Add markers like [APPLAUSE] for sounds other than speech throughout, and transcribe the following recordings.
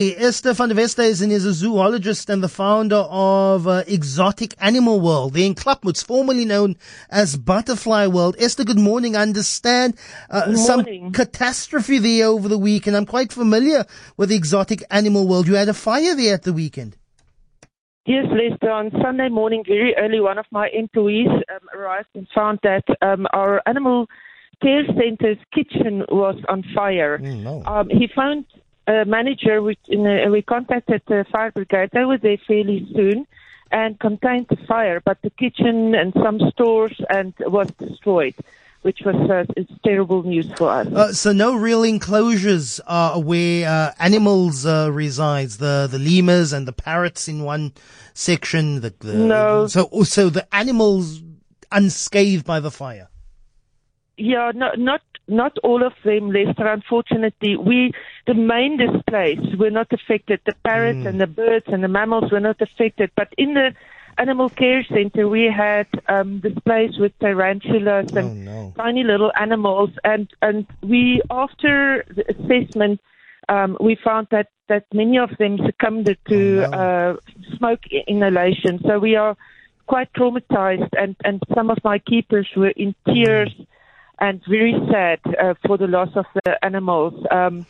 Esther van der Westhuizen is a zoologist and the founder of uh, Exotic Animal World. They're Klapmuts, formerly known as Butterfly World. Esther, good morning. I understand uh, Good some catastrophe there over the weekend. I'm quite familiar with the Exotic Animal World. You had a fire there at the weekend. Yes, Lester. On Sunday morning, very early, one of my employees um, arrived and found that um, our animal care center's kitchen was on fire. Mm, no. Um, he phoned a manager, which, in we contacted the fire brigade. They were there fairly soon and contained the fire, but the kitchen and some stores and was destroyed, which was uh, it's terrible news for us. Uh, so no real enclosures uh, where uh, animals uh, resides. The the lemurs and the parrots in one section. The, the No. So so the animals unscathed by the fire. Yeah, no, not not all of them, Lester. Unfortunately, we the main displays were not affected. The parrots and the birds and the mammals were not affected, but in the animal care center we had um, displays with tarantulas and Oh, no. tiny little animals, and and we after the assessment. Um, we found that, that many of them succumbed to Oh, no. uh, smoke inhalation. So we are quite traumatized, and, and some of my keepers were in tears and very sad uh, for the loss of the animals. Um,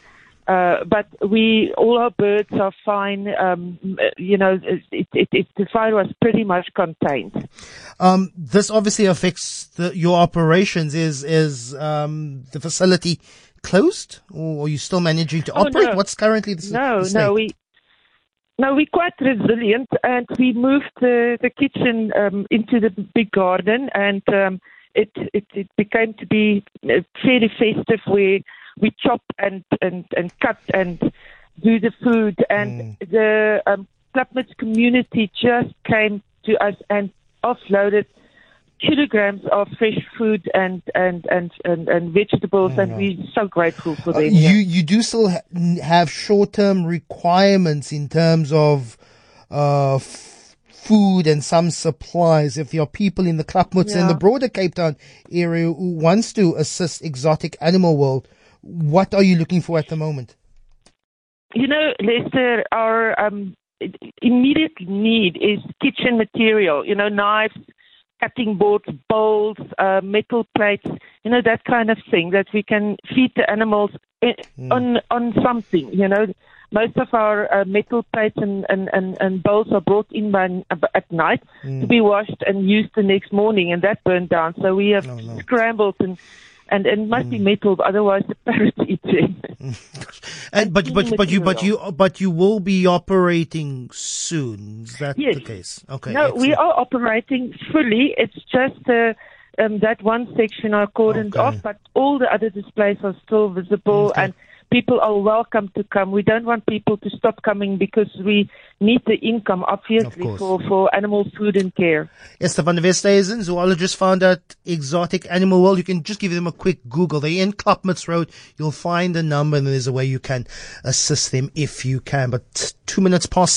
uh, but we, all our birds are fine. Um, you know, it, it, it, the fire was pretty much contained. Um, this obviously affects the, your operations. Is is um, the facility closed, or are you still managing to Oh, operate? no. What's currently the, No, the no, we. No, we're quite resilient, and we moved the, the kitchen um, into the big garden, and um, it, it it became to be uh, fairly festive, where we chop and and and cut and do the food, and the um, Klapmuts community just came to us and offloaded kilograms of fresh food and and and and, and vegetables, and we're so grateful for Uh, them. you you do still ha- have short term requirements in terms of uh, f- food and some supplies. If there are people in the Klapmuts and the broader Cape Town area who wants to assist Exotic Animal World, what are you looking for at the moment? You know, Lester, our um, immediate need is kitchen material. You know, knives, cutting boards, bowls, uh, metal plates. You know, that kind of thing that we can feed the animals i on on something. You know, most of our uh, metal plates and, and, and, and bowls are brought in by, at night to be washed and used the next morning, and that burned down. So we have Oh, no. scrambled and. And, and it must be metal, otherwise the parrots eat them. [LAUGHS] And, but but but you but you but you will be operating soon. Is that Yes. the case? Okay. No, we are operating fully. It's just uh, um, that one section are cordoned Okay. off, but all the other displays are still visible Okay. and people are welcome to come. We don't want people to stop coming because we need the income, obviously, for, for animal food and care. Esther van der Westhuizen, zoologist found at Exotic Animal World. You can just give them a quick Google. They're in Klapmuts Road. You'll find a number and there's a way you can assist them if you can. But two minutes past seven.